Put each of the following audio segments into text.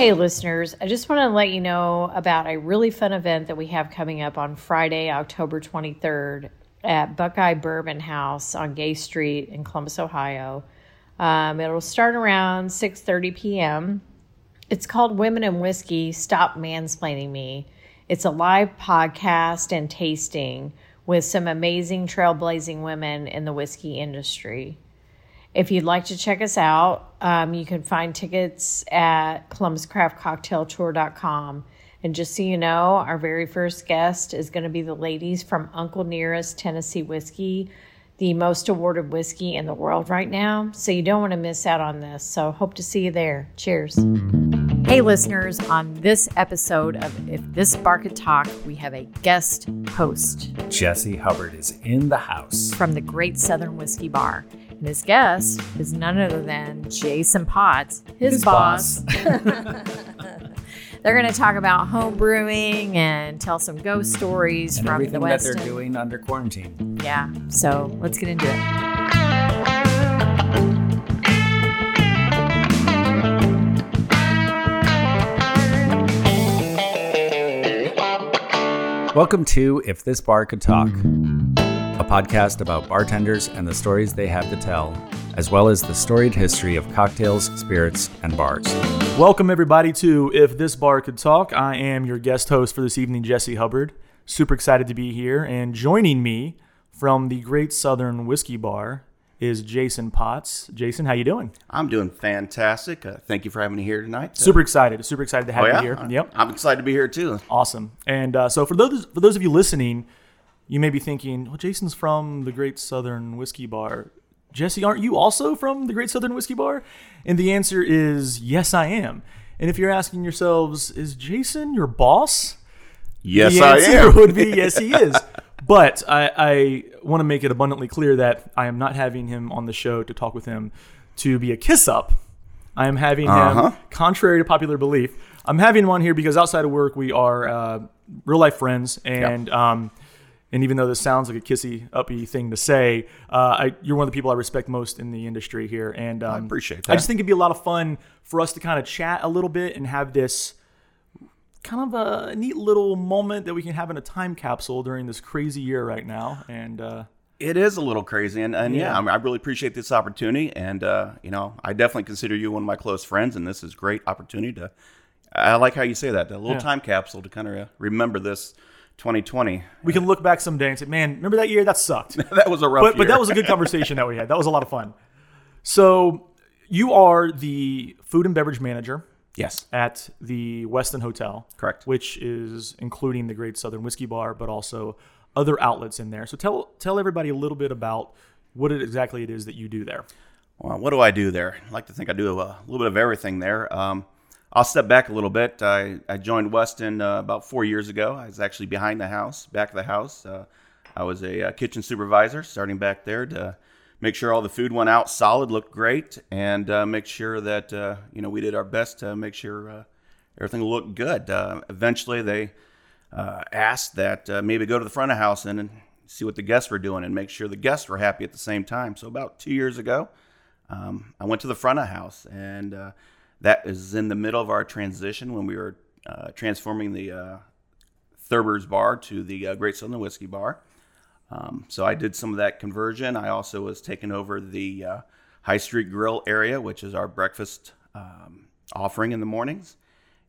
Hey, listeners, I just want to let you know about a really fun event that we have coming up on Friday, October 23rd at Buckeye Bourbon House on Gay Street in Columbus, Ohio. Um, it'll start around 6:30 p.m. It's called Women and Whiskey Stop Mansplaining Me. It's a live podcast and tasting with some amazing trailblazing women in the whiskey industry. If you'd like to check us out, um, you can find tickets at columbuscraftcocktailtour.com. And just so you know, our very first guest is going to be the ladies from Uncle Nearest Tennessee Whiskey, the most awarded whiskey in the world right now. So you don't want to miss out on this. So hope to see you there. Cheers. Hey, listeners, on this episode of If This Bar Could Talk, we have a guest host Jesse Hubbard is in the house. from the Great Southern Whiskey Bar. And his guest is none other than Jason Potts, his, His boss. boss. They're going to talk about home brewing and tell some ghost stories And from everything the that they're doing under quarantine. Yeah, so let's get into it. Welcome to If This Bar Could Talk, podcast about bartenders and the stories they have to tell, as well as the storied history of cocktails, spirits, and bars. Welcome, everybody, to If This Bar Could Talk. I am your guest host for this evening, Jesse Hubbard. Super excited to be here. And joining me from the Great Southern Whiskey Bar is Jason Potts. Jason, how you doing? I'm doing fantastic. Uh, thank you for having me here tonight. Uh, Super excited. Super excited to have oh, yeah? you here. Yep. I'm excited to be here too. Awesome. And uh, so for those for those of you listening, you may be thinking, well, Jason's from the Great Southern Whiskey Bar. Jesse, aren't you also from the Great Southern Whiskey Bar? And the answer is yes, I am. And if you're asking yourselves, is Jason your boss? Yes, the I answer am. would be yes, he is. But I, I want to make it abundantly clear that I am not having him on the show to talk with him to be a kiss up. I am having Uh-huh. him, contrary to popular belief, I'm having him on here because outside of work we are uh, real life friends, and um, and even though this sounds like a kissy uppy thing to say, uh, I, you're one of the people I respect most in the industry here, and um, appreciate that. I just think it'd be a lot of fun for us to kind of chat a little bit and have this kind of a neat little moment that we can have in a time capsule during this crazy year right now. And uh, It is a little crazy, and, and yeah, Yeah. I, mean, I really appreciate this opportunity. And uh, you know, I definitely consider you one of my close friends, and this is a great opportunity to. I like how you say that, that little Yeah. time capsule to kind of remember this 2020. we can look back someday and say, "Man, remember that year? That sucked." that was a rough but but that was a good conversation that we had. That was a lot of fun. So you are the food and beverage manager yes, at the Westin Hotel, Correct. Which is including the Great Southern Whiskey Bar, but also other outlets in there. So tell tell everybody a little bit about what it exactly it is that you do there. Well, what do I do there? I like to think I do a little bit of everything there. Um, I'll step back a little bit. I, I joined Westin uh, about four years ago. I was actually behind the house, back of the house. Uh, I was a, uh kitchen supervisor, starting back there to make sure all the food went out solid, looked great, and uh, make sure that uh, you know we did our best to make sure uh, everything looked good. Eventually, they asked that maybe go to the front of house and, and see what the guests were doing and make sure the guests were happy at the same time. So about two years ago, um, I went to the front of house, and that is in the middle of our transition when we were uh, transforming the uh, Thurber's Bar to the uh, Great Southern Whiskey Bar. Um, so I did some of that conversion. I also was taking over the uh, High Street Grill area, which is our breakfast um, offering in the mornings.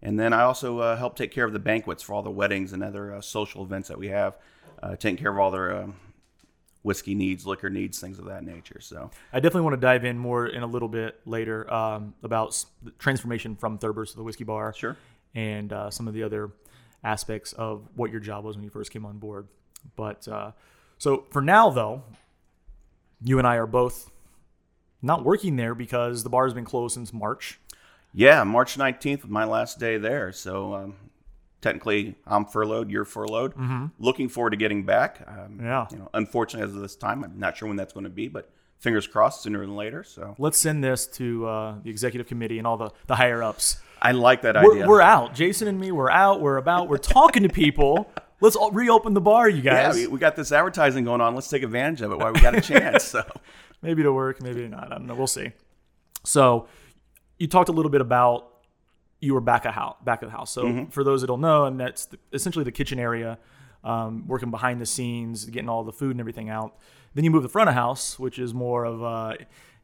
And then I also uh, help take care of the banquets for all the weddings and other uh, social events that we have, uh, taking care of all their um, whiskey needs, liquor needs, things of that nature. So I definitely want to dive in more in a little bit later um, about the transformation from Thurber's to the whiskey bar. Sure. And uh, some of the other aspects of what your job was when you first came on board. But uh, so for now, though, you and I are both not working there because the bar has been closed since March. Yeah, March 19th was my last day there. So um, technically, I'm furloughed, you're furloughed. Looking forward to getting back. Um, Mm-hmm. Yeah. You know, unfortunately, as of this time, I'm not sure when that's going to be, but fingers crossed sooner than later. So Let's send this to uh, the executive committee and all the, the higher ups. I like that We're, idea. we're out. Jason and me, we're out. We're about. We're talking to people. Let's all reopen the bar, you yeah, guys. we, we got this advertising going on. Let's take advantage of it while we got a chance. So maybe it'll work, maybe not. I don't know. We'll see. So, you talked a little bit about you were back of house, back of the house. So for those that don't know, and that's the, essentially the kitchen area, um, working behind the scenes, getting all the food and everything out. Then you move the front of house, which is more of uh,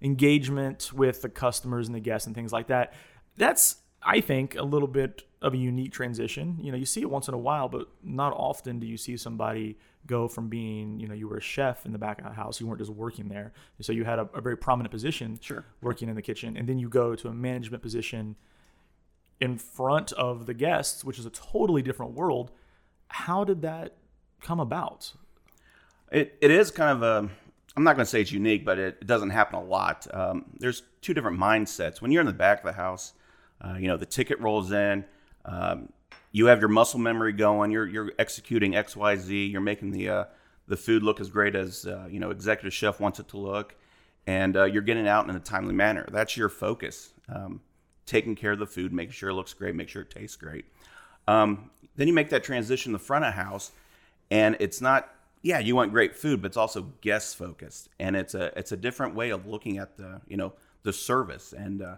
engagement with the customers and the guests and things like that. That's I think a little bit of a unique transition. You know, you see it once in a while, but not often do you see somebody go from being, you know, you were a chef in the back of the house, you weren't just working there. So you had a, a very prominent position, Sure. working in the kitchen, and then you go to a management position in front of the guests, which is a totally different world. How did that come about? It, it is kind of a, I'm not going to say it's unique, but it, it doesn't happen a lot. Um, there's two different mindsets. When you're in the back of the house, uh, you know, the ticket rolls in, um, you have your muscle memory going, you're, you're executing X, Y, Z, you're making the, uh, the food look as great as, uh, you know, executive chef wants it to look, and uh, you're getting out in a timely manner. That's your focus. Um, taking care of the food, making sure it looks great, make sure it tastes great. Um, then you make that transition to the front of house, and it's not yeah you want great food, but it's also guest focused, and it's a it's a different way of looking at the you know the service, and uh,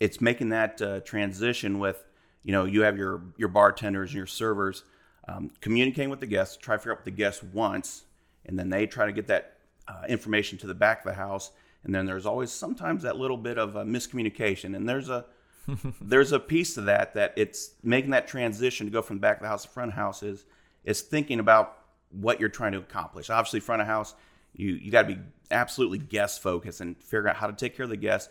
it's making that uh, transition with you know you have your your bartenders and your servers um, communicating with the guests, try to figure out what the guest wants, and then they try to get that uh, information to the back of the house. And then there's always sometimes that little bit of miscommunication, and there's a there's a piece to that that it's making that transition to go from the back of the house to front of house is is thinking about what you're trying to accomplish. Obviously, front of house, you you got to be absolutely guest focused and figure out how to take care of the guests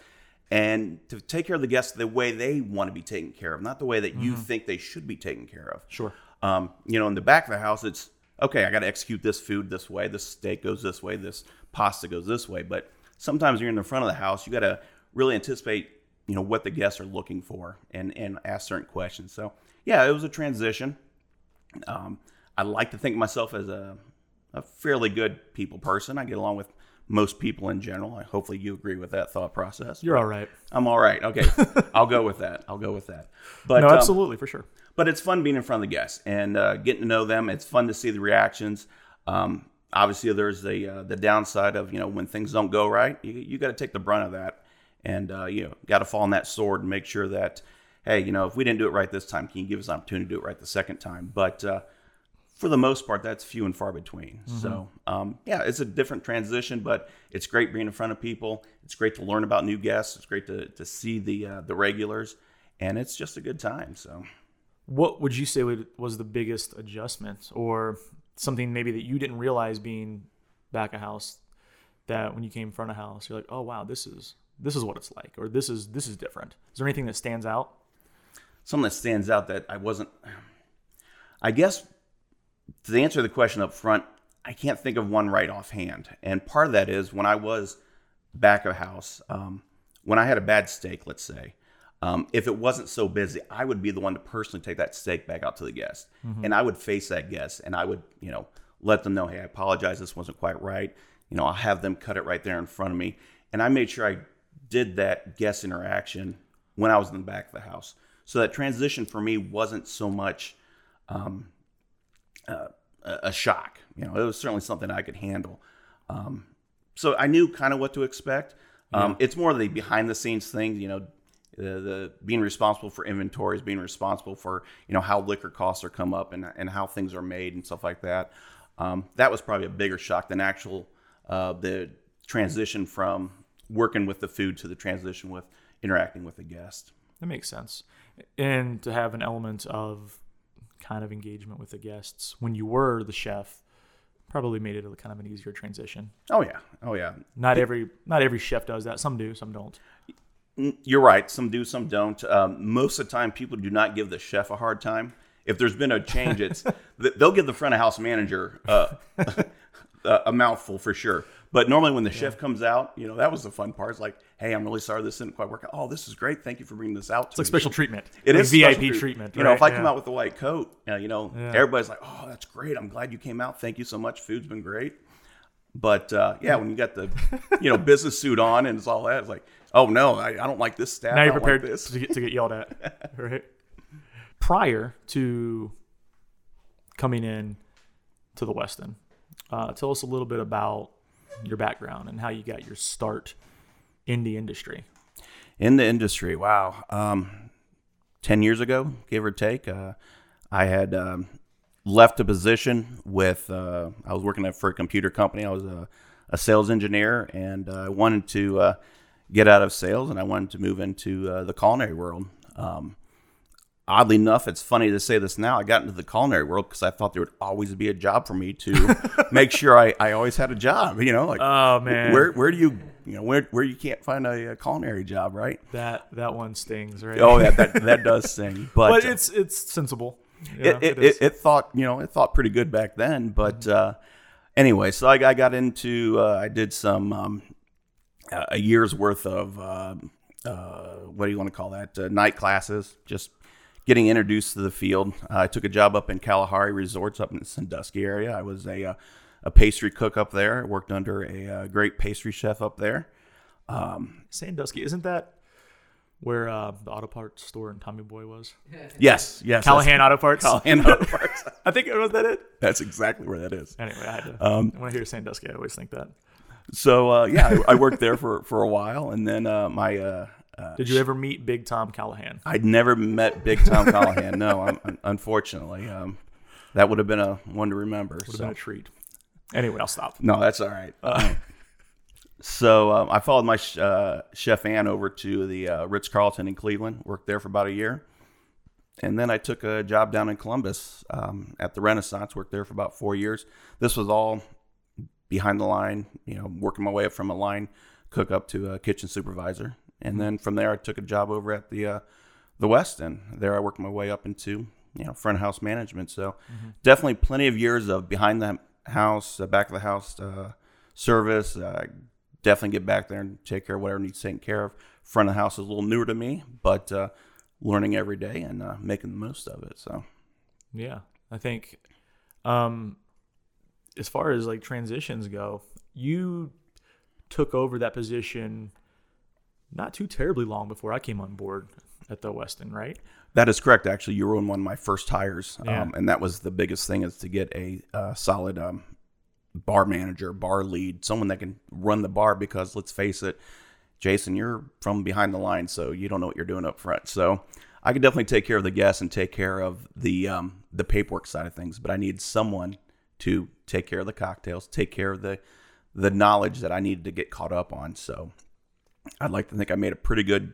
and to take care of the guests the way they want to be taken care of, not the way that you think they should be taken care of. Sure. Um, you know, in the back of the house, it's okay. I got to execute this food this way. This steak goes this way. This pasta goes this way. But sometimes you're in the front of the house. You got to really anticipate, you know, what the guests are looking for and and ask certain questions. So yeah, it was a transition. Um, I like to think of myself as a a fairly good people person. I get along with most people in general. I, hopefully, you agree with that thought process. You're all right. I'm all right. Okay, I'll go with that. I'll go with that. But No, um, absolutely, for sure. but it's fun being in front of the guests and uh, getting to know them. It's fun to see the reactions. Um, obviously, there's the uh, the downside of you know when things don't go right, you, you got to take the brunt of that, and uh, you know got to fall on that sword and make sure that hey, you know if we didn't do it right this time, can you give us an opportunity to do it right the second time? But uh, for the most part, that's few and far between. So, um, yeah, it's a different transition, but it's great being in front of people. It's great to learn about new guests. It's great to, to see the uh, the regulars, and it's just a good time. So, What would you say was the biggest adjustment or something maybe that you didn't realize being back of house that when you came front of house, you're like, oh wow, this is this is what it's like, or this is this is different. Is there anything that stands out? something that stands out that I wasn't. I guess to answer the question up front, I can't think of one right offhand, and part of that is when I was back of house, um, when I had a bad steak, let's say. Um, if it wasn't so busy, I would be the one to personally take that steak back out to the guest, and I would face that guest, and I would, you know, let them know, hey, I apologize, this wasn't quite right. You know, I'll have them cut it right there in front of me, and I made sure I did that guest interaction when I was in the back of the house. So that transition for me wasn't so much um, uh, a shock. You know, it was certainly something I could handle. Um, so I knew kind of what to expect. Um, It's more the behind the scenes things, you know, the, the being responsible for inventories, being responsible for you know how liquor costs are come up and and how things are made and stuff like that. Um, that was probably a bigger shock than actual uh, the transition from working with the food to the transition with interacting with the guest. That makes sense. And to have an element of kind of engagement with the guests when you were the chef probably made it a kind of an easier transition. Oh yeah, oh yeah. Not every not every chef does that. Some do, some don't. You're right. Some do, some don't. Um, most of the time, people do not give the chef a hard time. If there's been a change, it's they'll give the front of house manager uh, a mouthful for sure. But normally, when the chef comes out, you know that was the fun part. It's like, hey, I'm really sorry this didn't quite work out. Oh, this is great. Thank you for bringing this out. It's like special treatment. It like is VIP special treat- treatment. You know, if right? I come out with the white coat, uh, you know, everybody's like, "Oh, that's great! I'm glad you came out. Thank you so much. Food's been great." But uh, yeah, when you got the you know business suit on and it's all that, it's like, "Oh no, I, I don't like this staff. now you're like prepared this." to, get, to get yelled at, right? Prior to coming in to the Westin, uh, tell us a little bit about your background and how you got your start in the industry. in the industry wow um, ten years ago, give or take. Uh, I had um, left a position with uh, I was working for a computer company. I was a, a sales engineer, and uh, I wanted to uh, get out of sales, and I wanted to move into uh, the culinary world. Um, oddly enough, it's funny to say this now. I got into the culinary world because I thought there would always be a job for me to make sure I, I always had a job. You know, like Oh man, where where do you you know where where you can't find a, a culinary job, right? that that one stings, right? Oh yeah, that that does sting, but, but uh, it's it's sensible. Yeah, it, it, it, it thought you know it thought pretty good back then but uh, anyway so I, I got into uh, i did some um, uh, a year's worth of uh, uh, what do you want to call that uh, night classes just getting introduced to the field i took a job up in kalahari resorts up in the sandusky area i was a, uh, a pastry cook up there I worked under a uh, great pastry chef up there Sandusky, isn't that where uh, the auto parts store in Tommy Boy was? yes yes Callahan Auto Parts. Callahan Auto Parts. I think was that it. that's exactly where that is Anyway, I had to. Um, when I hear Sandusky, I always think that. So uh, yeah I, I worked there for, for a while and then uh, my uh, uh, Did you ever meet Big Tom Callahan? I'd never met Big Tom Callahan. No, un- unfortunately, um, that would have been a one to remember. Would have been a treat. Anyway, I'll stop. No, that's all right. Uh, so um, I followed my sh- uh, chef Ann over to the uh, Ritz Carlton in Cleveland. Worked there for about a year, and then I took a job down in Columbus um, at the Renaissance. Worked there for about four years. This was all behind the line. You know, working my way up from a line cook up to a kitchen supervisor, and then from there I took a job over at the uh, the Westin. There I worked my way up into you know front of house management. So definitely plenty of years of behind the house, uh, back of the house uh, service. Uh, definitely get back there and take care of whatever needs taken care of. Front of the house is a little newer to me, but uh, learning every day and uh, making the most of it. So Yeah, I think, um, as far as like transitions go, you took over that position not too terribly long before I came on board at the Westin, right? that is correct. Actually, you were one of my first hires, Yeah. um, and that was the biggest thing is to get a uh, solid um, bar manager, bar lead, someone that can run the bar. Because let's face it, Jason, you're from behind the line, so you don't know what you're doing up front. So I could definitely take care of the guests and take care of the um, the paperwork side of things, but I need someone to take care of the cocktails, take care of the the knowledge that I needed to get caught up on. So I'd like to think I made a pretty good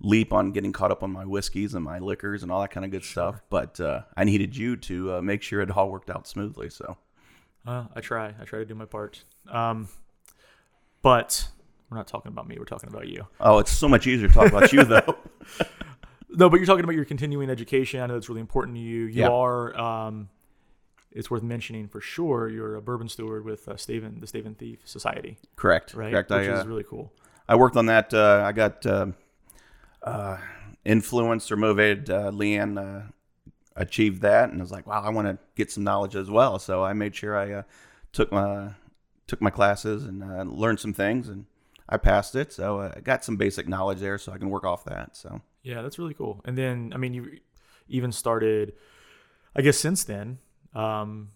leap on getting caught up on my whiskeys and my liquors and all that kind of good stuff. But uh, I needed you to uh, make sure it all worked out smoothly. So Uh, I try. I try to do my part. Um, but we're not talking about me. We're talking about you. oh, it's so much easier to talk about you though. No, but you're talking about your continuing education. I know that's really important to you. You Yeah. are. Um, it's worth mentioning for sure. You're a bourbon steward with uh, Stave and, the Stave and Thief Society, Correct. right? Correct. Which I, uh, is really cool. I worked on that. Uh, I got uh, uh, influenced or motivated. Uh, Leanne uh, achieved that, and I was like, "Wow, I want to get some knowledge as well." So I made sure I uh, took my took my classes and uh, learned some things, and I passed it. So uh, I got some basic knowledge there, so I can work off that. So Yeah, that's really cool. And then, I mean, you even started, I guess, since then, um,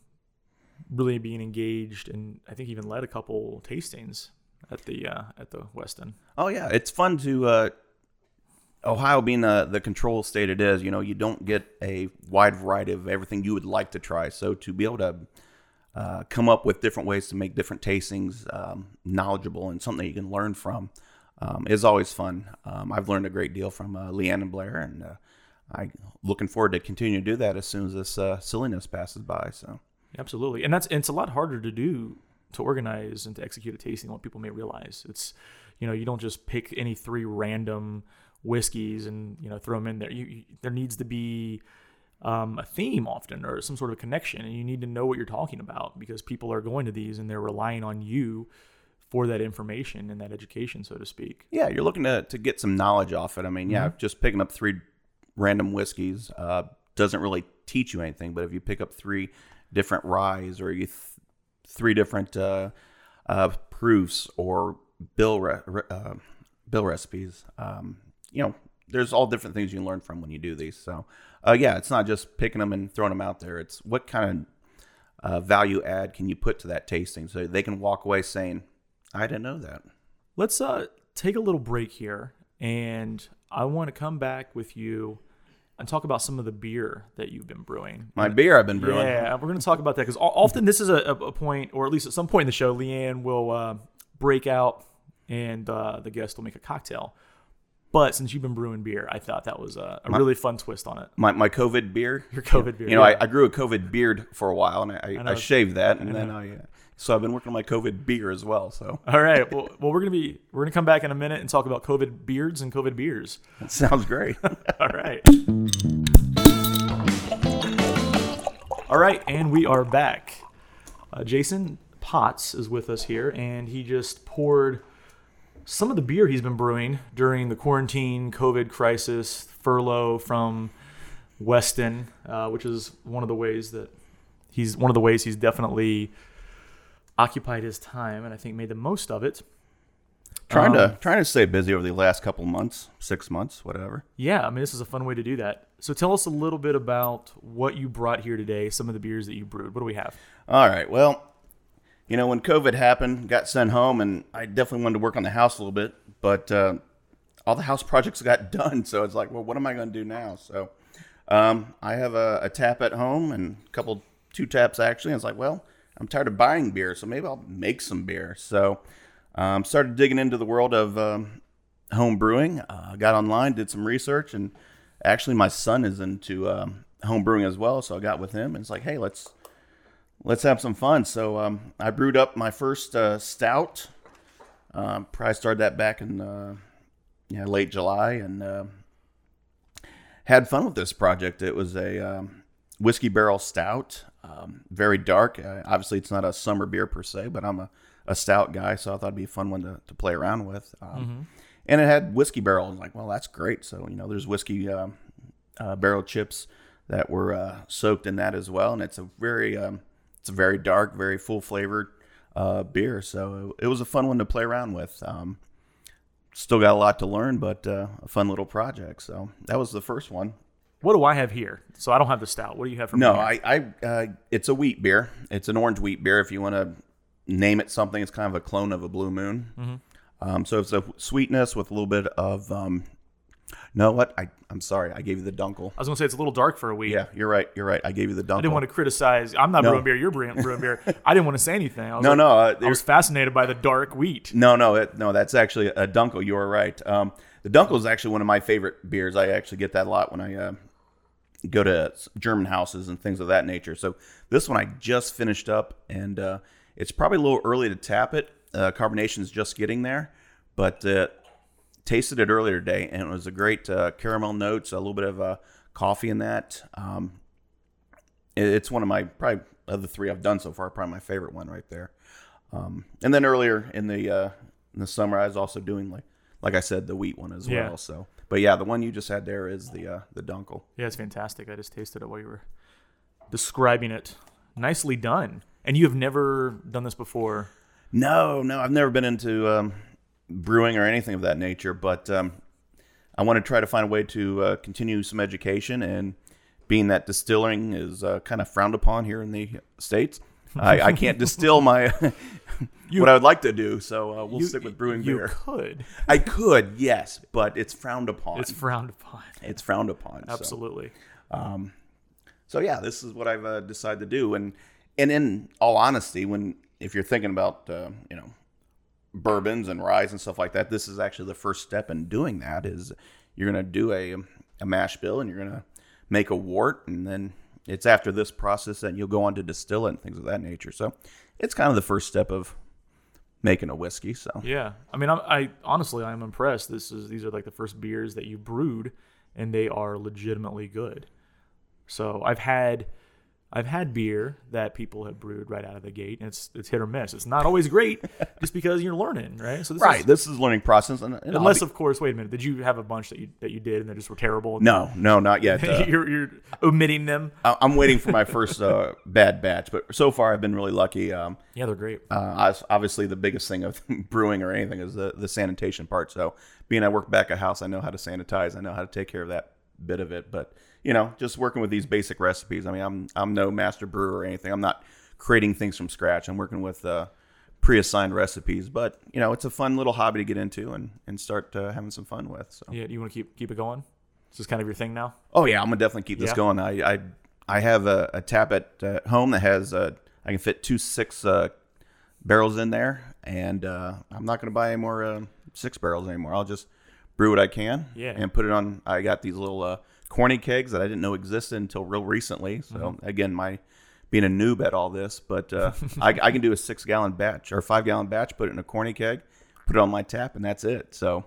really being engaged, and I think even led a couple tastings at the uh, at the Westin. Oh yeah, it's fun to uh, Ohio being the the control state it is. You know, you don't get a wide variety of everything you would like to try. So to be able to uh, come up with different ways to make different tastings um, knowledgeable and something you can learn from um, is always fun. Um, I've learned a great deal from uh, Leanne and Blair, and uh, I'm looking forward to continue to do that as soon as this uh, silliness passes by. So. Absolutely, and that's and it's a lot harder to do to organize and to execute a tasting than what people may realize. It's you know you don't just pick any three random whiskeys and you know throw them in there. You, you there needs to be um, a theme often or some sort of connection, and you need to know what you're talking about because people are going to these and they're relying on you for that information and that education, so to speak. Yeah, you're looking to, to get some knowledge off it. I mean, yeah, just picking up three random whiskeys uh, doesn't really teach you anything. But if you pick up three different ryes or you th- three different uh, uh, proofs or bill re- uh, bill recipes, um, you know, there's all different things you can learn from when you do these. So, uh, yeah, it's not just picking them and throwing them out there. It's what kind of uh, value add can you put to that tasting so they can walk away saying, "I didn't know that." Let's uh, take a little break here, and I want to come back with you and talk about some of the beer that you've been brewing. My beer I've been brewing. Yeah, we're going to talk about that because often this is a, a point, or at least at some point in the show, Leanne will uh, break out and uh, the guest will make a cocktail. But since you've been brewing beer, I thought that was a, a really fun twist on it. My, my COVID beer. Your COVID beer. You know, yeah. I, I grew a COVID beard for a while, and I, I. I shaved that, and then I. Uh, so I've been working on my COVID beer as well. So All right. Well, well, we're gonna be we're gonna come back in a minute and talk about COVID beards and COVID beers. that sounds great. All right. All right, and we are back. Uh, Jason Potts is with us here, and he just poured some of the beer he's been brewing during the quarantine, COVID crisis, furlough from Westin, uh, which is one of the ways that he's one of the ways he's definitely occupied his time, and I think made the most of it. trying Um, to trying to stay busy over the last couple months, six months, whatever. Yeah, I mean, this is a fun way to do that. So tell us a little bit about what you brought here today, some of the beers that you brewed. What do we have? All right. Well, you know, when COVID happened, got sent home, and I definitely wanted to work on the house a little bit, but uh, all the house projects got done. So it's like, well, what am I going to do now? So um, I have a, a tap at home and a couple, two taps actually. And it's like, well, I'm tired of buying beer, so maybe I'll make some beer. So um, started digging into the world of um, home brewing. Uh, got online, did some research, and actually, my son is into um, home brewing as well. So I got with him, and it's like, hey, let's let's have some fun. So um, I brewed up my first uh, stout. Um, probably started that back in uh, yeah late July, and uh, had fun with this project. It was a um, whiskey barrel stout, um, very dark. Uh, obviously, it's not a summer beer per se, but I'm a, a stout guy, so I thought it'd be a fun one to, to play around with. Um, And it had whiskey barrel. I was like, well, that's great. So you know, there's whiskey um, uh, barrel chips that were uh, soaked in that as well, and it's a very um, it's a very dark, very full flavored uh, beer. So it was a fun one to play around with. Um, still got a lot to learn, but uh, a fun little project. So that was the first one. What do I have here? So I don't have the stout. What do you have for No, me? I, I uh, it's a wheat beer. It's an orange wheat beer. If you want to name it something, it's kind of a clone of a Blue Moon. Mm-hmm. Um, so it's a sweetness with a little bit of. Um, no, what I I'm sorry, I gave you the dunkel. I was gonna say it's a little dark for a wheat. Yeah, you're right. You're right. I gave you the dunkel. I didn't want to criticize. I'm not No. brewing beer. You're brewing, brewing beer. I didn't want to say anything. I was No, like- no, uh, I was fascinated by the dark wheat. No, no, it, no. That's actually a Dunkel. You are right. Um, the Dunkel is actually one of my favorite beers. I actually get that a lot when I uh, go to German houses and things of that nature. So this one I just finished up, and uh, it's probably a little early to tap it. Uh, carbonation is just getting there, but uh, tasted it earlier today, and it was a great uh, caramel notes, a little bit of uh, coffee in that. Um, it- it's one of my probably of the three I've done so far, probably my favorite one right there. Um, and then earlier in the uh, in the summer, I was also doing like like I said, the wheat one as Yeah. well. So, but yeah, the one you just had there is the uh, the Dunkel. Yeah, it's fantastic. I just tasted it while you were describing it. Nicely done. And you have never done this before. No, no, I've never been into um, brewing or anything of that nature, but um, I want to try to find a way to uh, continue some education. And being that distilling is uh, kind of frowned upon here in the states, I, I can't distill my what I would like to do. So uh, we'll You- stick with brewing you beer. could. I could, yes, but it's frowned upon. It's frowned upon. it's frowned upon. so. Absolutely. So yeah, this is what I've uh, decided to do, and and in all honesty, when if you're thinking about uh, you know bourbons and rye and stuff like that, this is actually the first step in doing that. Is you're gonna do a a mash bill, and you're gonna make a wort, and then it's after this process that you'll go on to distill it and things of that nature. So it's kind of the first step of making a whiskey. So Yeah, I mean, I'm, I honestly, I'm impressed. This is these are like the first beers that you brewed, and they are legitimately good. So I've had, I've had beer that people have brewed right out of the gate, and it's it's hit or miss. It's not always great, just because you're learning, right? So this right, is, this is a learning process, and, and unless be- of course, wait a minute, did you have a bunch that you that you did and they just were terrible? no, no, not yet. Uh, you're you're omitting them. I'm waiting for my first uh, bad batch, but so far I've been really lucky. Um, Yeah, they're great. uh, obviously, the biggest thing of brewing or anything is the, the sanitation part. So, being I work back a house, I know how to sanitize. I know how to take care of that bit of it. But you know, just working with these basic recipes. I mean, I'm I'm no master brewer or anything. I'm not creating things from scratch. I'm working with uh, pre-assigned recipes. But you know, it's a fun little hobby to get into and and start uh, having some fun with. So, yeah, you want to keep keep it going? This is kind of your thing now. Oh yeah, I'm gonna definitely keep this Yeah. going. I I, I have a, a tap at uh, home that has uh, I can fit two six uh, barrels in there, and uh, I'm not gonna buy any more uh, six barrels anymore. I'll just brew what I can, Yeah. and put it on. I got these little uh, corny kegs that I didn't know existed until real recently. So Mm-hmm. again, my being a noob at all this, but uh, I, I can do a six gallon batch or five gallon batch, put it in a corny keg, put it on my tap, and that's it. So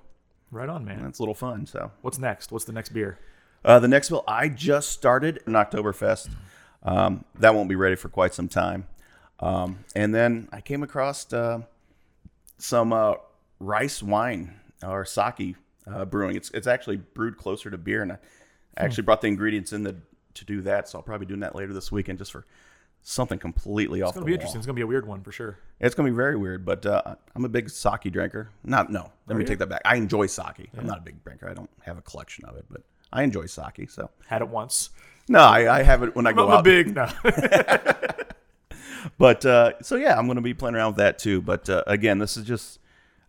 Right on, man. that's a little fun. So. What's next? What's the next beer? Uh, the next bill I just started an Oktoberfest. Um, that won't be ready for quite some time. Um, and then I came across uh, some uh, rice wine or sake uh, brewing. It's it's actually brewed closer to beer, and I actually brought the ingredients in the, to do that. So I'll probably be doing that later this weekend, just for something completely off It's gonna be wall. interesting. It's gonna be a weird one for sure. It's gonna be very weird, but uh, I'm a big sake drinker. Not no. Let me you? take that back. I enjoy sake. I'm not a big drinker. I don't have a collection of it, but I enjoy sake. So. Had it once. No, I, I have it when I go I'm a out. big no. But uh, so yeah, I'm going to be playing around with that too. But uh, again, this is just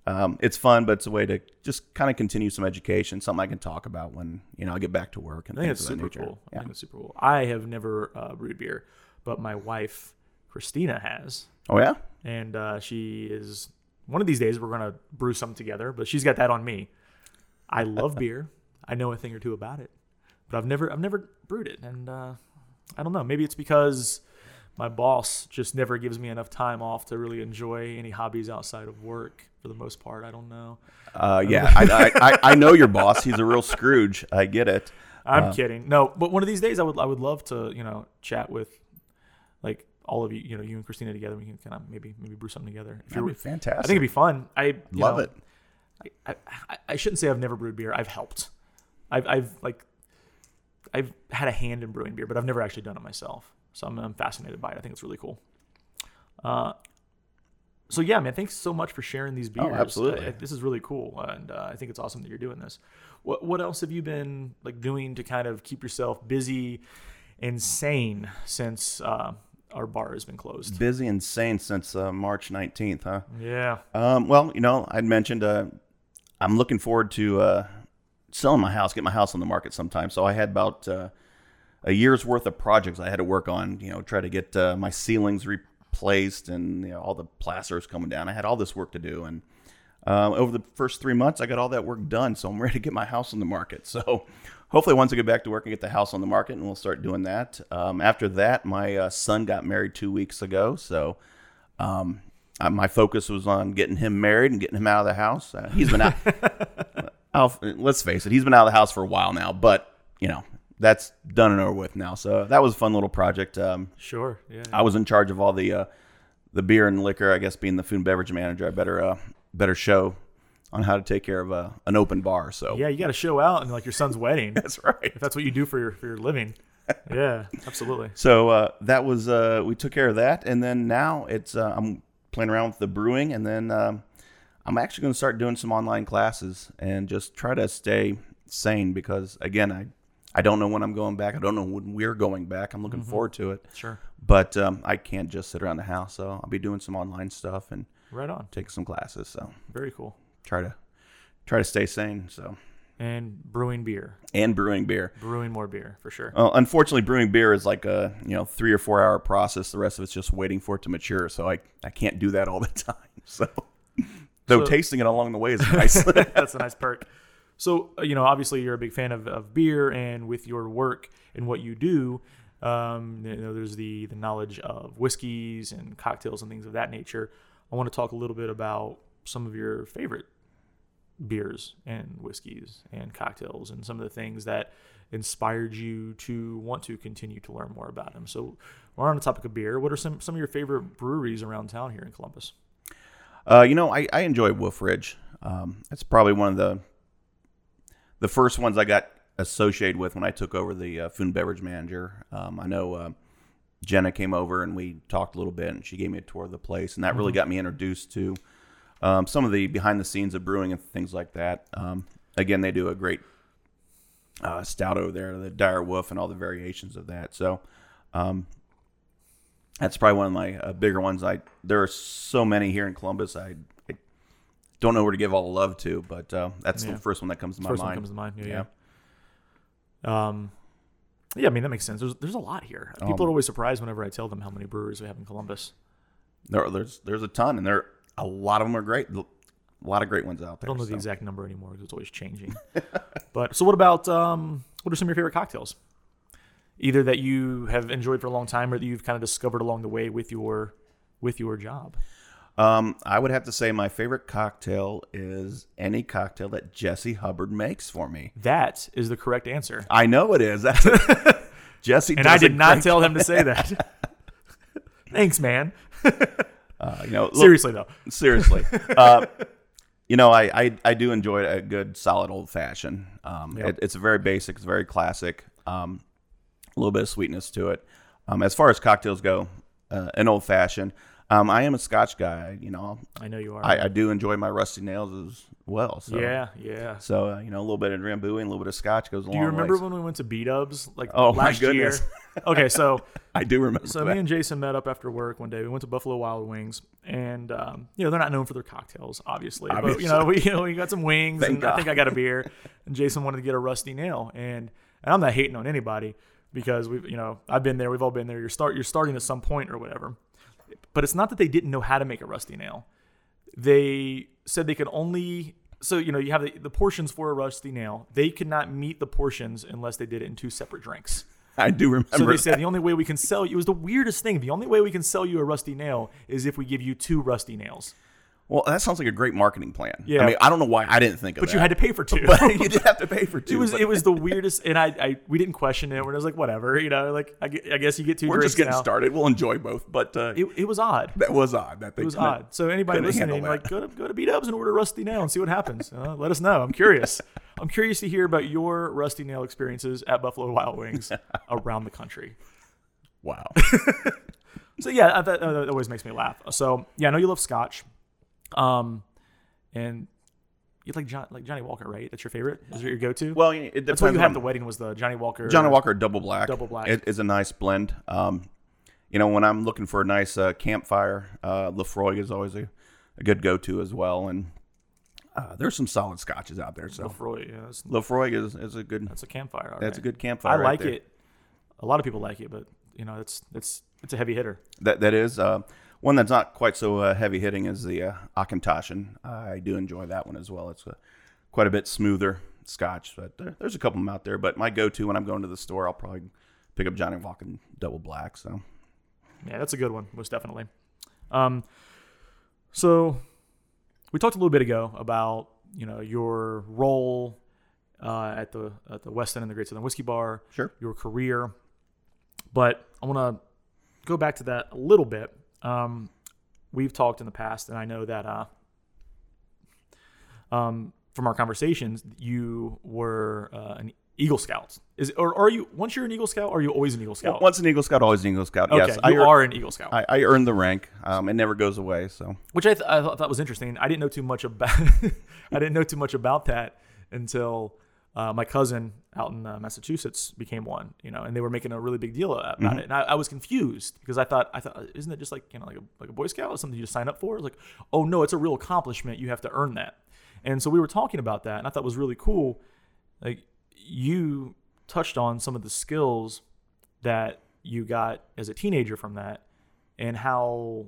um, it's fun, but it's a way to just kind of continue some education, something I can talk about when you know I get back to work and I think things it's super nature. cool. I Yeah. think it's super cool. I have never uh, brewed beer, but my wife Christina has, Oh yeah. and uh, she is. One of these days we're gonna brew some together, but she's got that on me. I love beer. I know a thing or two about it, but I've never I've never brewed it, and uh, I don't know. Maybe it's because my boss just never gives me enough time off to really enjoy any hobbies outside of work. For the most part, I don't know. Uh, yeah, I, I, I, know your boss. He's a real Scrooge. I get it. I'm kidding. No, but one of these days I would I would love to you know chat with like all of you you know you and Christina together. We can kind of maybe maybe brew something together. If That'd be fantastic. I think it'd be fun. I Love know, it. I, I I shouldn't say I've never brewed beer. I've helped. I've I've like I've had a hand in brewing beer, but I've never actually done it myself. So I'm, I'm fascinated by it. I think it's really cool. Uh, so yeah, man, thanks so much for sharing these beers. Oh, absolutely. Uh, this is really cool, and uh, I think it's awesome that you're doing this. What what else have you been like doing to kind of keep yourself busy and sane since uh, our bar has been closed? Busy and sane since uh, March 19th, huh? Yeah, Um, well, you know, I'd mentioned uh, I'm looking forward to uh, selling my house, get my house on the market sometime. So I had about uh, a year's worth of projects I had to work on. You know, try to get uh, my ceilings replaced and you know, all the plasters coming down. I had all this work to do, and um, over the first three months, I got all that work done. So I'm ready to get my house on the market. So hopefully, once I get back to work and get the house on the market, and we'll start doing that. Um, after that, my uh, son got married two weeks ago, so. Um, uh, my focus was on getting him married and getting him out of the house. Uh, he's been out. Let's face it, he's been out of the house for a while now, but you know that's done and over with now. So that was a fun little project. Um, sure. Yeah, I was in charge of all the uh, the beer and liquor. I guess being the food and beverage manager, I better uh, better show on how to take care of uh, an open bar. So yeah. You got to show out and like your son's wedding. that's right. if that's what you do for your for your living. Yeah, absolutely. So uh, that was uh, we took care of that, and then now it's uh, I'm playing around with the brewing, and then um, I'm actually going to start doing some online classes and just try to stay sane because again I I don't know when I'm going back. I don't know when we're going back. I'm looking forward to it, Sure. but um, I can't just sit around the house. So I'll be doing some online stuff and Right on. taking some classes. So Very cool. try to try to stay sane. So And brewing beer, and brewing beer. brewing more beer for sure. Unfortunately, brewing beer is like a you know three or four hour process. The rest of it's just waiting for it to mature. So I, I can't do that all the time. So though So- tasting it along the way is nice. That's a nice perk. So, uh, you know, obviously you're a big fan of, of beer, and with your work and what you do, um, you know, there's the the knowledge of whiskeys and cocktails and things of that nature. I want to talk a little bit about some of your favorite beers and whiskeys and cocktails and some of the things that inspired you to want to continue to learn more about them. So, we're on the topic of beer. What are some some of your favorite breweries around town here in Columbus? uh, you know, I, I enjoy Wolf Ridge. Um, that's probably one of the the first ones I got associated with when I took over the uh, food and beverage manager. Um, I know uh, Jenna came over and we talked a little bit, and she gave me a tour of the place, and that really got me introduced to um, some of the behind the scenes of brewing and things like that. Um, again, they do a great uh, stout over there, the Dire Wolf, and all the variations of that. So. Um, that's probably one of my uh, bigger ones. I there are so many here in Columbus. I don't know where to give all the love to, but uh, that's Yeah. the first one that comes to my First one mind. comes to mind. Yeah, Yeah. yeah. Um, yeah, I mean that makes sense. There's there's a lot here. People are always surprised whenever I tell them how many breweries we have in Columbus. There, there's there's a ton, and there a lot of them are great. A lot of great ones out there. I don't know the exact number anymore because it's always changing. but so what about um, what are some of your favorite cocktails? Either that you have enjoyed for a long time or that you've kind of discovered along the way with your with your job. Um, I would have to say my favorite cocktail is any cocktail that Jesse Hubbard makes for me. That is the correct answer. I know it is. That's Jesse, And I did not tell him to say that. Thanks, man. Uh, you know, look- Seriously though. seriously. Uh, you know, I, I I do enjoy a good solid old fashioned. Um, Yep. it, it's very basic. It's very classic. Um, a little bit of sweetness to it. Um, as far as cocktails go, uh, an old fashioned. Um, I am a Scotch guy. You know, I know you are. I, I do enjoy my rusty nails as well. So, yeah, yeah. So uh, you know, a little bit of Drambuie a little bit of Scotch goes a Do you remember ways. when we went to B Dubs like Oh, my last year? goodness. okay, so I do remember so that. me and Jason met up after work one day. We went to Buffalo Wild Wings, and um, you know they're not known for their cocktails, obviously. But you know we you know we got some wings, Thank and I think I got a beer. And Jason wanted to get a rusty nail, and and I'm not hating on anybody because we have you know I've been there, we've all been there. You're start you're starting at some point or whatever. But it's not that they didn't know how to make a rusty nail. They said they could only so you know you have the, the portions for a rusty nail. They could not meet the portions unless they did it in two separate drinks. I do remember. So they that. said the only way we can sell you it was the weirdest thing. The only way we can sell you a rusty nail is if we give you two rusty nails. Well, that sounds like a great marketing plan. Yeah. I mean, I don't know why I didn't think of that. But that. you had to pay for two. But you did have to pay for two. it was but it was the weirdest, and I, I we didn't question it. We're just like whatever, you know, like I, I guess you get 2 we're just getting now. started. We'll enjoy both, but uh, It, it was odd. that was odd. That they It was odd. So anybody listening, like go to go to B Dubs and order rusty nail and see what happens. Uh, let us know. I'm curious. I'm curious to hear about your rusty nail experiences at Buffalo Wild Wings around the country. Wow. So yeah, that, that always makes me laugh. So yeah, I know you love Scotch, um, and you like John, like Johnnie Walker, right? That's your favorite. Is it your go-to? well, it depends. that's what you had at the wedding was the Johnnie Walker. Johnnie Walker Double Black. Double Black. It is a nice blend. Um, you know, when I'm looking for a nice uh, campfire, uh, Laphroaig is always a, a good go-to as well. And uh, there's some solid scotches out there. So Laphroaig. Yeah, Laphroaig is, is a good. that's a campfire. That's a good campfire. I right like there. it. A lot of people like it, but you know, it's it's it's a heavy hitter. That that is uh, one that's not quite so uh, heavy hitting as the uh. I do enjoy that one as well. It's uh, quite a bit smoother Scotch, but there, there's a couple of them out there. But my go-to when I'm going to the store, I'll probably pick up Johnnie Walker Double Black. So Yeah, that's a good one, most definitely. Um, so we talked a little bit ago about you know your role uh, at the at the Westin and the Great Southern Whiskey Bar, Sure. your career, but I want to go back to that a little bit. Um, we've talked in the past, and I know that uh, um, from our conversations, you were uh, an Eagle Scout. Is or are you once you're an Eagle Scout? Are you always an Eagle Scout? once an Eagle Scout, always an Eagle Scout. okay, yes, I, you are an Eagle Scout. I, I earned the rank. Um, it never goes away. So which I, th- I thought was interesting. I didn't know too much about I didn't know too much about that until uh, my cousin out in uh, Massachusetts became one. You know, and they were making a really big deal about Mm-hmm. it, and I, I was confused because I thought I thought isn't it just like you know like a like a Boy Scout or something you just sign up for? It's like oh no, it's a real accomplishment. You have to earn that. And so we were talking about that, and I thought it was really cool. Like you touched on some of the skills that you got as a teenager from that, and how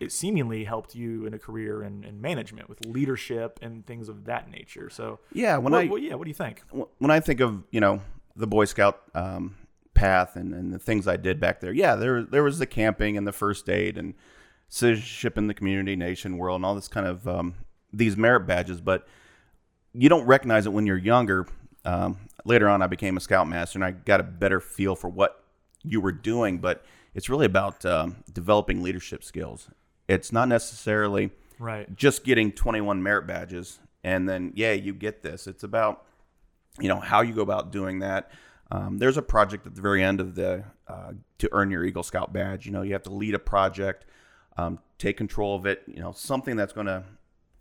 it seemingly helped you in a career in, in management with leadership and things of that nature. So, yeah, when what, I what- yeah, what do you think? when I think of you know the Boy Scout um, path and, and the things I did back there, yeah, there there was the camping and the first aid and citizenship in the community, nation, world, and all this kind of um, these merit badges, but you don't recognize it when you're younger. Um, later on, I became a scoutmaster and I got a better feel for what you were doing, but it's really about um, developing leadership skills. It's not necessarily Right. just getting 21 merit badges and then yeah you get this. It's about you know how you go about doing that. Um, there's a project at the very end of the uh, to earn your eagle scout badge. You know you have to lead a project um, take control of it you know something that's going to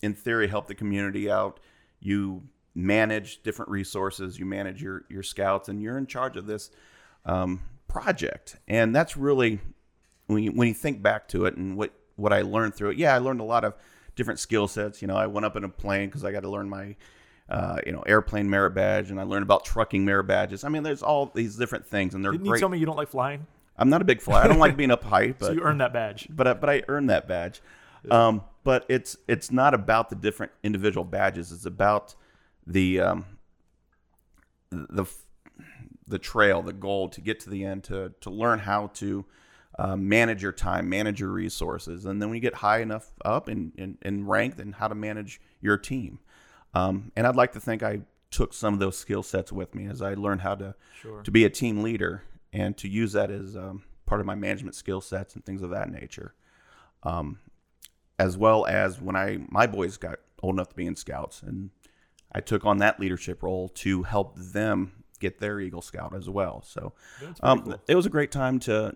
in theory help the community out. You manage different resources you manage your your scouts and you're in charge of this um, project. And that's really when you, when you think back to it and what what I learned through it, yeah, I learned a lot of different skill sets. You know, I went up in a plane because I got to learn my uh, you know, airplane merit badge, and I learned about trucking merit badges. I mean, there's all these different things, and they're Didn't great. you tell me you don't like flying? I'm not a big flyer. I don't like being up high, but So you earned that badge. but I, but I earned that badge. Um, but it's it's not about the different individual badges. It's about the um, the the trail, the goal to get to the end, to to learn how to uh, manage your time, manage your resources, and then when you get high enough up in in, in rank, then how to manage your team. Um, and I'd like to think I took some of those skill sets with me as I learned how to Sure. to be a team leader and to use that as um, part of my management skill sets and things of that nature. Um, as well as when I my boys got old enough to be in scouts, and I took on that leadership role to help them get their Eagle Scout as well. So um, cool. it was a great time to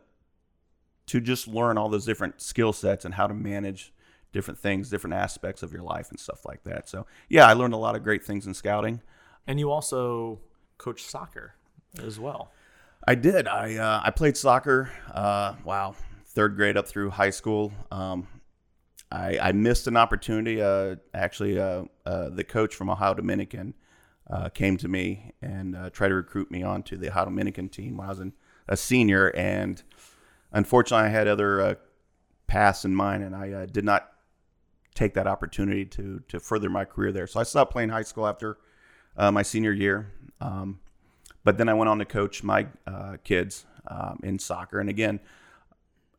to just learn all those different skill sets and how to manage different things, different aspects of your life and stuff like that. So yeah, I learned a lot of great things in scouting. And you also coach soccer as well. I did. I uh, I played soccer. Uh, wow, third grade up through high school. Um, I, I missed an opportunity. Uh, actually, uh, uh, the coach from Ohio Dominican uh, came to me and uh, tried to recruit me onto the Ohio Dominican team when I was in, a senior. And unfortunately, I had other uh, paths in mind, and I uh, did not take that opportunity to to further my career there. So I stopped playing high school after uh, my senior year. Um, but then I went on to coach my uh, kids um, in soccer, and again,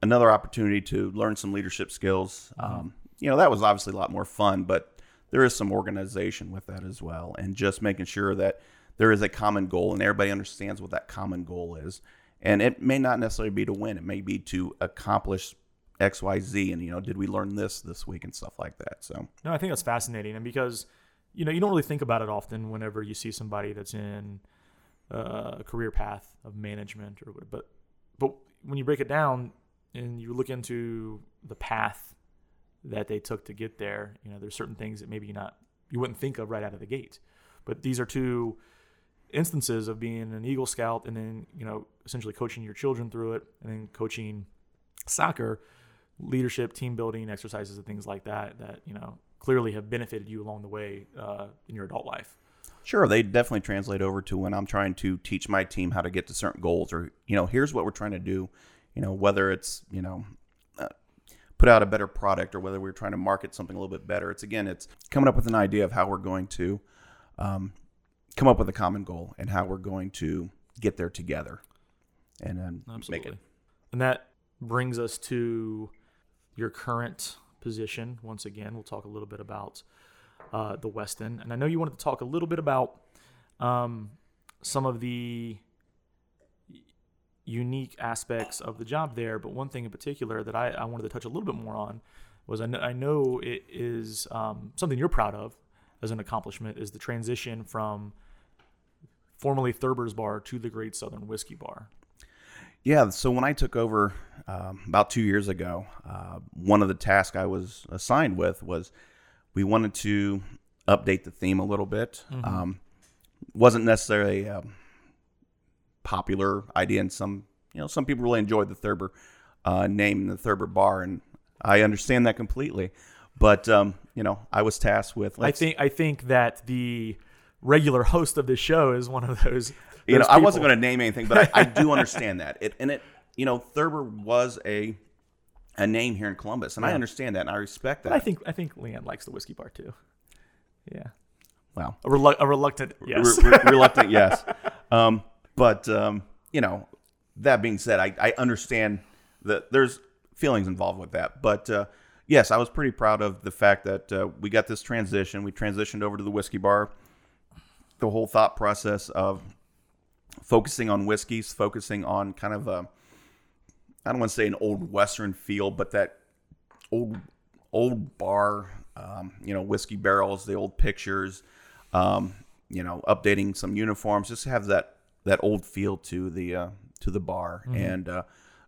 another opportunity to learn some leadership skills. Um, you know, that was obviously a lot more fun, but there is some organization with that as well, and just making sure that there is a common goal and everybody understands what that common goal is. And it may not necessarily be to win; it may be to accomplish X, Y, Z. And you know, did we learn this this week and stuff like that? So No, I think that's fascinating, and because you know you don't really think about it often whenever you see somebody that's in uh, a career path of management or but but when you break it down and you look into the path that they took to get there, you know there's certain things that maybe you not you wouldn't think of right out of the gate, but these are two instances of being an Eagle Scout and then you know essentially coaching your children through it and then coaching soccer leadership, team building exercises, and things like that that you know clearly have benefited you along the way uh, in your adult life. Sure, they definitely translate over to when I'm trying to teach my team how to get to certain goals, or you know, here's what we're trying to do. You know, whether it's you know, uh, put out a better product, or whether we're trying to market something a little bit better. It's again, it's coming up with an idea of how we're going to um, come up with a common goal and how we're going to get there together, and then Absolutely. make it. And that brings us to your current position. Once again, we'll talk a little bit about uh, the Westin. And I know you wanted to talk a little bit about um, some of the unique aspects of the job there, but one thing in particular that I, I wanted to touch a little bit more on was I know, I know it is um, something you're proud of as an accomplishment is the transition from formerly Thurber's Bar to the Great Southern Whiskey Bar. Yeah, so when I took over um, about two years ago, uh, one of the tasks I was assigned with was we wanted to update the theme a little bit. Um, wasn't necessarily a popular idea, and some you know some people really enjoyed the Thurber uh, name and the Thurber bar, and I understand that completely. But um, you know, I was tasked with. I think I think that the regular host of this show is one of those. you know, those I wasn't going to name anything, but I, I do understand that. It and it, you know, Thurber was a a name here in Columbus, and I understand that, and I respect that. But I think I think Leanne likes the whiskey bar too. Yeah, well, a, relu- a reluctant yes. re- re- reluctant, yes. Um, but um, you know, that being said, I, I understand that there's feelings involved with that. But uh, yes, I was pretty proud of the fact that uh, we got this transition. We transitioned over to the whiskey bar. The whole thought process of focusing on whiskeys, focusing on kind of a I don't want to say an old Western feel, but that old old bar, um, you know, whiskey barrels, the old pictures, um, you know, updating some uniforms, just have that that old feel to the uh, to the bar. And uh,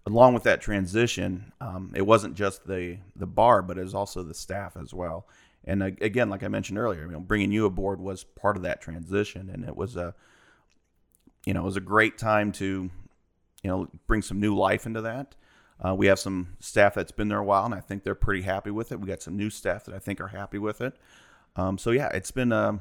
along with that transition, um, it wasn't just the the bar, but it was also the staff as well. And uh, again, like I mentioned earlier, you know, bringing you aboard was part of that transition, and it was a you know it was a great time to you know bring some new life into that. Uh, we have some staff that's been there a while, and I think they're pretty happy with it. We got some new staff that I think are happy with it. Um, so yeah, it's been a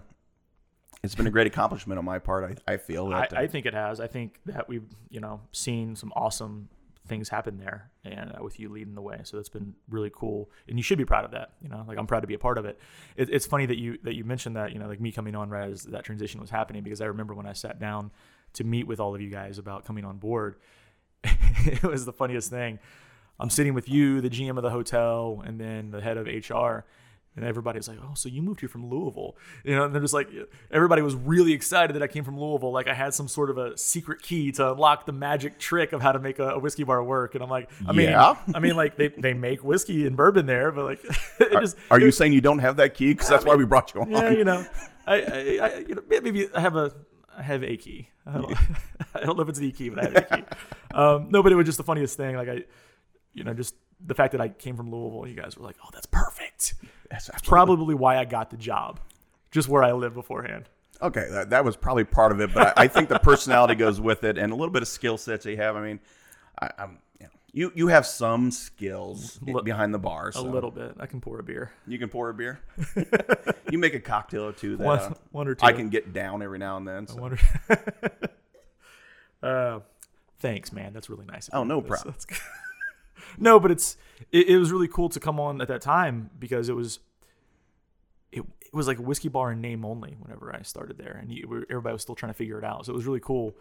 it's been a great accomplishment on my part. I, I feel that uh, I think it has. I think that we've you know seen some awesome things happen there, and uh, with you leading the way, so that's been really cool. And you should be proud of that. You know, like I'm proud to be a part of it. it it's funny that you that you mentioned that. You know, like me coming on right as that transition was happening, because I remember when I sat down to meet with all of you guys about coming on board. it was the funniest thing. I'm sitting with you, the GM of the hotel, and then the head of HR. And everybody's like, "Oh, so you moved here from Louisville?" You know, and they're just like, everybody was really excited that I came from Louisville. Like I had some sort of a secret key to unlock the magic trick of how to make a, a whiskey bar work. And I'm like, I mean, Yeah? I mean, like they, they make whiskey and bourbon there, but like, it just Are you saying you don't have that key? Because that's why we brought you on. yeah, you know, I, I, I you know, maybe I have a, I have a key. I don't, I don't know if it's the key, but I have a key. Um, no, but it was just the funniest thing. Like I, you know, just the fact that I came from Louisville, you guys were like, "Oh, that's perfect." That's absolutely- Probably why I got the job, just where I lived beforehand. Okay, that, that was probably part of it, but I, I think the personality goes with it, and a little bit of skill sets you have. I mean, I, I'm you, know, you you have some skills Li- behind the bar. A little bit. I can pour a beer. You can pour a beer. you make a cocktail or two that One- uh, one or two. I can get down every now and then. I so. wonder. uh, thanks, man. That's really nice. of Oh, you. no That's- problem. that's good. No, but it's it, it was really cool to come on at that time because it was it, it was like a whiskey bar in name only whenever I started there, and you, everybody was still trying to figure it out. So it was really cool.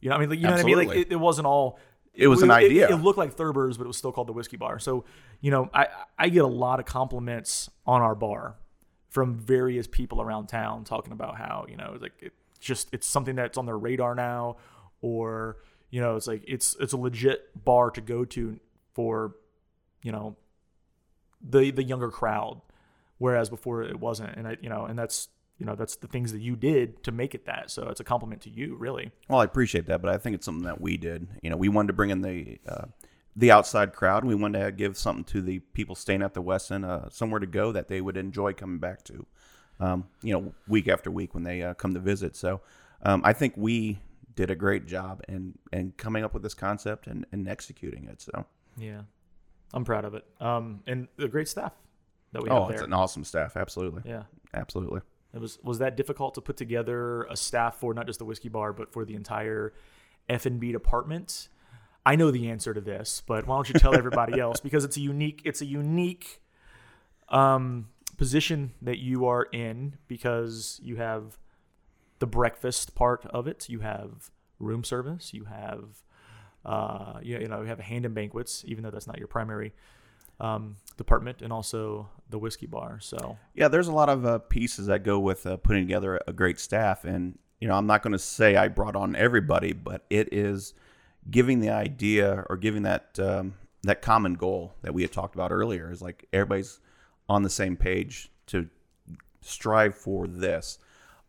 You know, I mean, like, you know what I mean? Like it, it wasn't all. It was an idea. It, looked like Thurber's, but it was still called the Whiskey Bar. So, you know, I I get a lot of compliments on our bar from various people around town talking about how you know like it just it's something that's on their radar now, or you know it's like it's it's a legit bar to go to for you know the the younger crowd, whereas before it wasn't, and I you know and that's you know that's the things that you did to make it that. So it's a compliment to you, really. Well, I appreciate that, but I think it's something that we did. You know, we wanted to bring in the uh, the outside crowd. and We wanted to give something to the people staying at the Westin, uh, somewhere to go that they would enjoy coming back to. Um, you know, week after week when they uh, come to visit. So um, I think we did a great job in in coming up with this concept and, and executing it. So Yeah, I'm proud of it. Um, and the great staff that we have. oh, have it's an awesome staff. Absolutely, Yeah, absolutely. it was was that difficult to put together a staff for not just the whiskey bar, but for the entire F and B department. I know the answer to this, but why don't you tell everybody else because it's a unique it's a unique um, position that you are in because you have the breakfast part of it, you have room service, you have uh, you, you know you have a hand and banquets, even though that's not your primary um, department, and also the whiskey bar. So Yeah, there's a lot of uh, pieces that go with uh, putting together a great staff, and you know, I'm not going to say I brought on everybody, but it is giving the idea or giving that um, that common goal that we had talked about earlier is like everybody's on the same page to strive for this.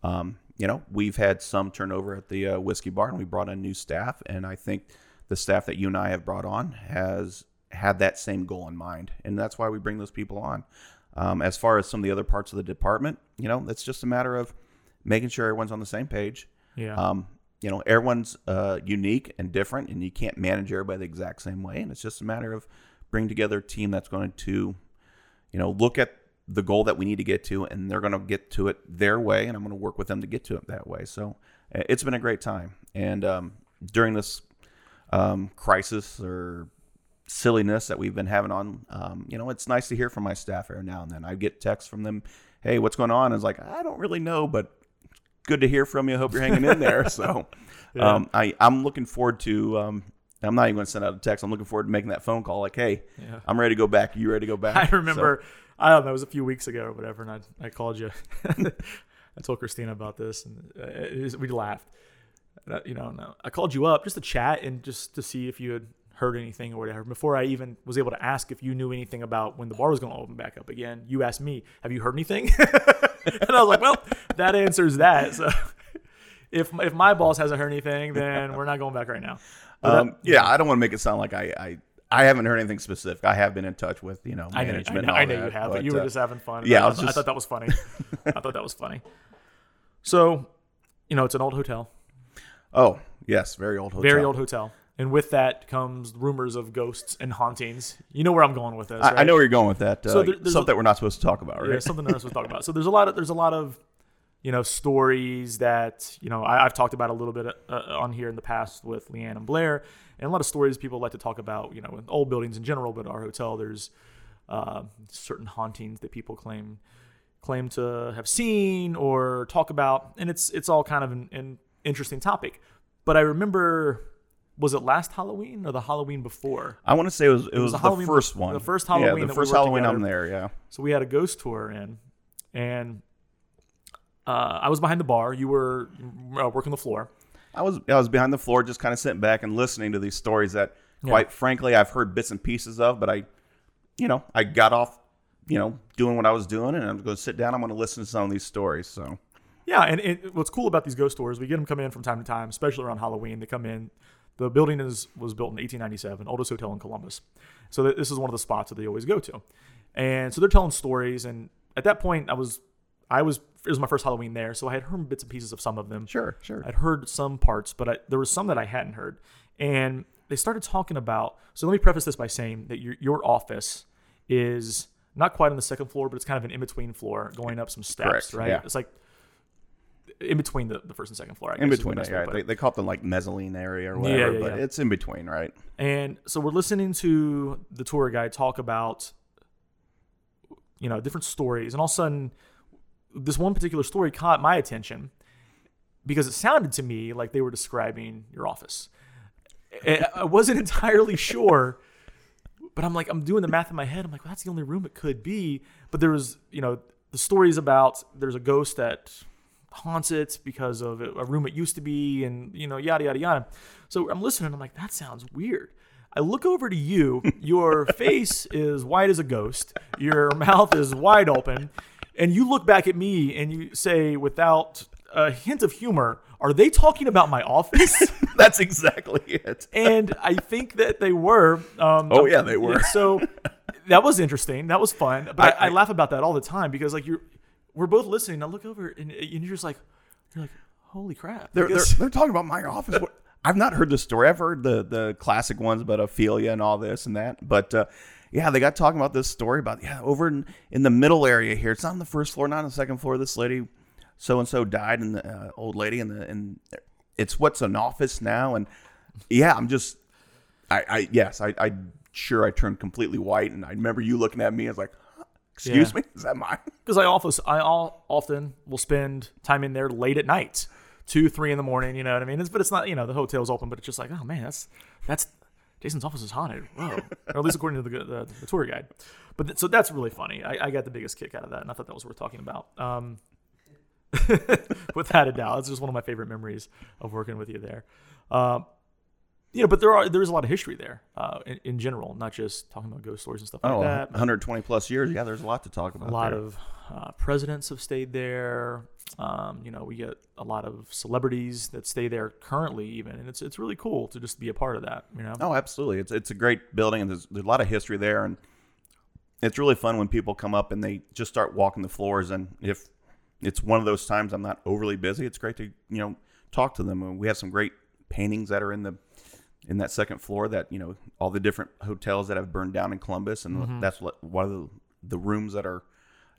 Um, you know, we've had some turnover at the uh, whiskey bar, and we brought in new staff, and I think the staff that you and I have brought on has had that same goal in mind, and that's why we bring those people on. Um, as far as some of the other parts of the department, you know, it's just a matter of making sure everyone's on the same page. yeah, Um, you know, everyone's uh, unique and different, and you can't manage everybody the exact same way. And it's just a matter of bringing together a team that's going to, you know, look at the goal that we need to get to, and they're going to get to it their way, and I'm going to work with them to get to it that way. So uh, it's been a great time. And um, during this um, crisis or silliness that we've been having on, um, you know, it's nice to hear from my staff every now and then. I get texts from them, "Hey, what's going on?" And it's like I don't really know, but good to hear from you. I hope you're hanging in there. So, um, I I'm looking forward to. Um, I'm not even going to send out a text. I'm looking forward to making that phone call. Like, hey, Yeah. I'm ready to go back. You ready to go back? I remember, I don't know, it was a few weeks ago or whatever, and I, I called you. I told Christina about this, and uh, was- we laughed. I- you know, no, I called you up just to chat and just to see if you had heard anything or whatever. Before I even was able to ask if you knew anything about when the bar was going to open back up again, you asked me, "Have you heard anything?" and I was like, "Well, that answers that." So. If, if my boss hasn't heard anything, then we're not going back right now. That- Um, yeah, I don't want to make it sound like I, I I haven't heard anything specific. I have been in touch with you know I know, management. I know, I know you have, but, you were uh, just having fun. yeah, I, I was I just- thought that was funny. I thought that was funny. So, you know, it's an old hotel, oh yes, very old hotel. very old hotel, and with that comes rumors of ghosts and hauntings. You know where I'm going with this, I, right? I know where you're going with that. Uh, So there- there's something a- that we're not supposed to talk about, right? Yeah, something else we'll talk about. So there's a lot of there's a lot of you know, stories that you know I, I've talked about a little bit uh, on here in the past with Leanne and Blair, and a lot of stories people like to talk about, you know, in old buildings in general. But our hotel, there's uh, certain hauntings that people claim claim to have seen or talk about, and it's it's all kind of an, an interesting topic. But I remember, was it last Halloween or the Halloween before? I want to say it was it, was, a the first one, the first Halloween, Yeah, the we first worked Halloween I'm there. Yeah. So we had a ghost tour in, and uh, I was behind the bar. You were uh, working the floor. I was I was behind the floor, just kind of sitting back and listening to these stories that, quite frankly, I've heard bits and pieces of, but I, you know, I got off, you know, doing what I was doing, and I'm going to sit down. I'm going to listen to some of these stories. So Yeah, and it, what's cool about these ghost tours, we get them coming in from time to time, especially around Halloween. They come in. The building is was built in 1897, oldest hotel in Columbus. So th- this is one of the spots that they always go to, and so they're telling stories. And at that point, I was, I was it was my first Halloween there, so I had heard bits and pieces of some of them. sure, sure. I'd heard some parts, but I, there was some that I hadn't heard. And they started talking about. So let me preface this by saying that your your office is not quite on the second floor, but it's kind of an in between floor, going up some steps, Correct, right? yeah. It's like in between the, the first and second floor. I in between, it, yeah, they, they call it the like mezzanine area or whatever, yeah, but yeah. it's in between, right? And so we're listening to the tour guide talk about, you know, different stories, and all of a sudden, this one particular story caught my attention because it sounded to me like they were describing your office. I I wasn't entirely sure, but I'm like, I'm doing the math in my head. I'm like, well, that's the only room it could be. But there was, you know, the stories about there's a ghost that haunts it because of a room it used to be, and you know, yada yada yada. So I'm listening. I'm like, that sounds weird. I look over to you. Your face is white as a ghost. Your mouth is wide open, and you look back at me and you say, without a hint of humor, "Are they talking about my office?" That's exactly it. and I think that they were. Um, Oh, yeah, they were. So that was interesting. That was fun. But I, I, I- laugh about that all the time because like you're, we're both listening. I look over and, and you're just like, you're like, holy crap. They're, they're, they're talking about my office. I've not heard the story. I've heard the the classic ones about Ophelia and all this and that. But uh, yeah, they got talking about this story about yeah over in, in the middle area here. It's not on the first floor, not on the second floor. This lady, so and so died, and the uh, old lady, and the and it's what's an office now. And yeah, I'm just I, I yes, I, I sure I turned completely white, and I remember you looking at me. I was like, excuse Yeah. me, is that mine? because I office I all, often will spend time in there late at night, two, three in the morning. You know what I mean? It's, but it's not you know the hotel's open, but it's just like oh man, that's that's Jason's office is haunted. Whoa, or at least according to the the, the tour guide. But th- so that's really funny. I, I got the biggest kick out of that, and I thought that was worth talking about. Um, without a doubt, it's just one of my favorite memories of working with you there. Um, you know, but there are there is a lot of history there uh, in, in general, not just talking about ghost stories and stuff like Oh, that. 120 plus years. Yeah, there's a lot to talk about. a lot there. of uh, presidents have stayed there. Um, you know, we get a lot of celebrities that stay there currently, even, and it's it's really cool to just be a part of that. You know, Oh, absolutely. It's it's a great building, and there's, there's a lot of history there, and it's really fun when people come up and they just start walking the floors. And if it's one of those times I'm not overly busy, it's great to you know talk to them. And we have some great paintings that are in the in that second floor that you know all the different hotels that have burned down in Columbus, and that's what one of the the rooms that are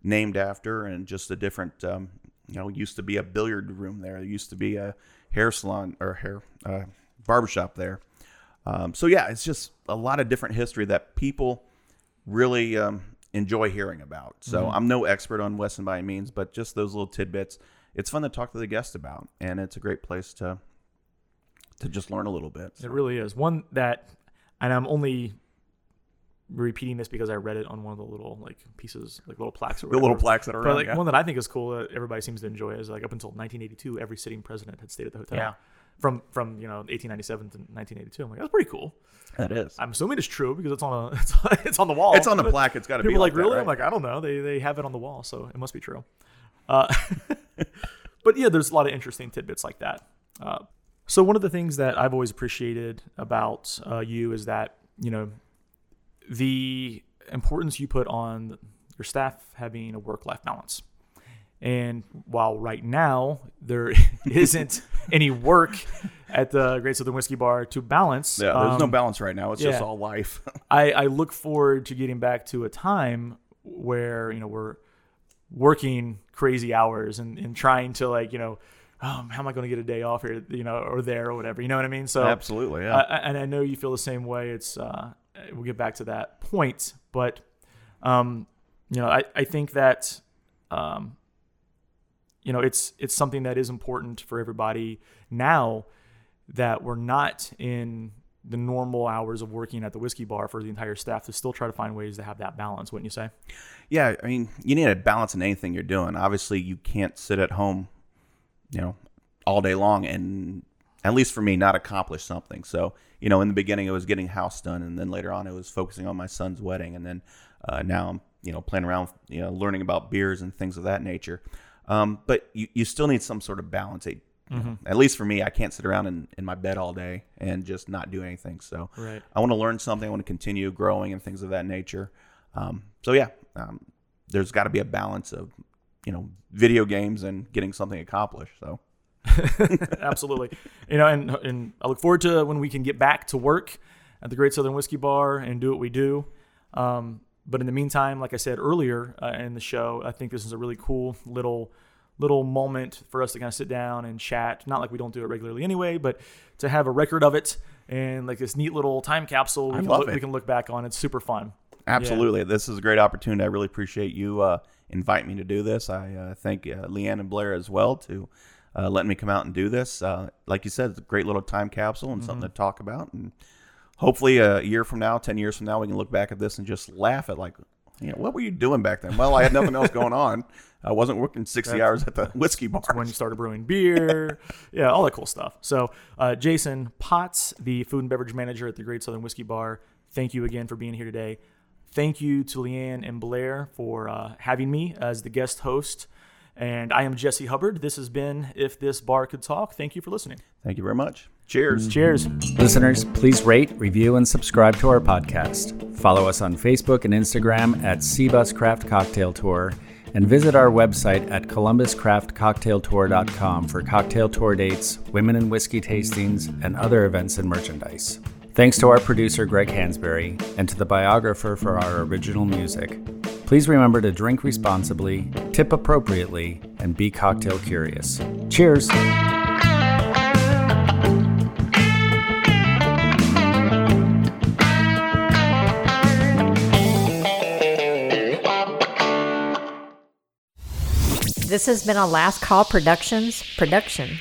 named after, and just the different. Um, you know, used to be a billiard room there. There used to be a hair salon or hair uh, barbershop there. Um, so yeah, it's just a lot of different history that people really um, enjoy hearing about. So I'm no expert on Westin by any means, but just those little tidbits, it's fun to talk to the guests about, and it's a great place to to just learn a little bit. it really is one that, and I'm only repeating this because I read it on one of the little like pieces, like little plaques. Or The little plaques that are But around. like yeah. one that I think is cool that everybody seems to enjoy is like up until 1982, every sitting president had stayed at the hotel. Yeah. From from you know 1897 to 1982. I'm like that's pretty cool. that is. I'm assuming it's true because it's on a it's, it's on the wall. It's on the But plaque. It's got to People be are like that, really. right? I'm like I don't know. They they have it on the wall, so it must be true. Uh, but yeah, there's a lot of interesting tidbits like that. Uh, so one of the things that I've always appreciated about uh, you is that you know the importance you put on your staff having a work-life balance. And while right now there isn't any work at the Great Southern Whiskey Bar to balance, yeah, there's no um, balance right now. It's just all life. I, I look forward to getting back to a time where you know we're working crazy hours and, and trying to like you know um, how am I going to get a day off here, you know, or there or whatever. You know what I mean? So Absolutely, yeah. I, and I know you feel the same way. It's uh, we'll get back to that point, but um, you know, I, I think that um, you know it's it's something that is important for everybody now that we're not in the normal hours of working at the whiskey bar for the entire staff to still try to find ways to have that balance, wouldn't you say? Yeah, I mean, you need a balance in anything you're doing. Obviously, you can't sit at home, you know, all day long and at least for me not accomplish something. So, you know, in the beginning it was getting house done and then later on it was focusing on my son's wedding and then uh, now I'm, you know, playing around, you know, learning about beers and things of that nature. Um, but you, you still need some sort of balance. It, Mm-hmm. At least for me, I can't sit around in, in my bed all day and just not do anything. So Right. I want to learn something. I want to continue growing and things of that nature. Um, so yeah, um, there's got to be a balance of, you know, video games and getting something accomplished. So Absolutely. You know, and and I look forward to when we can get back to work at the Great Southern Whiskey Bar and do what we do. Um, but in the meantime, like I said earlier uh, in the show, I think this is a really cool little little moment for us to kind of sit down and chat. Not like we don't do it regularly anyway, but to have a record of it and like this neat little time capsule we, I can love look, it. we can look back on. It's super fun. Absolutely, this is a great opportunity. I really appreciate you uh, inviting me to do this. I uh, thank uh, Leanne and Blair as well to uh, letting me come out and do this. Uh, like you said, it's a great little time capsule and something to talk about. And hopefully, a year from now, ten years from now, we can look back at this and just laugh at like, you know, what were you doing back then? Well, I had nothing else going on. I wasn't working sixty hours at the whiskey bar. when you started brewing beer, yeah, all that cool stuff. So, uh, Jason Potts, the food and beverage manager at the Great Southern Whiskey Bar, thank you again for being here today. Thank you to Leanne and Blair for uh, having me as the guest host. And I am Jesse Hubbard. This has been If This Bar Could Talk. Thank you for listening. Thank you very much. Cheers. Cheers. Listeners, please rate, review, and subscribe to our podcast. Follow us on Facebook and Instagram at Seabus Craft Cocktail Tour, and visit our website at columbuscraftcocktailtour.com for cocktail tour dates, women and whiskey tastings, and other events and merchandise. Thanks to our producer Greg Hansberry and to the biographer for our original music. Please remember to drink responsibly, tip appropriately, and be cocktail curious. Cheers! This has been a Last Call Productions production.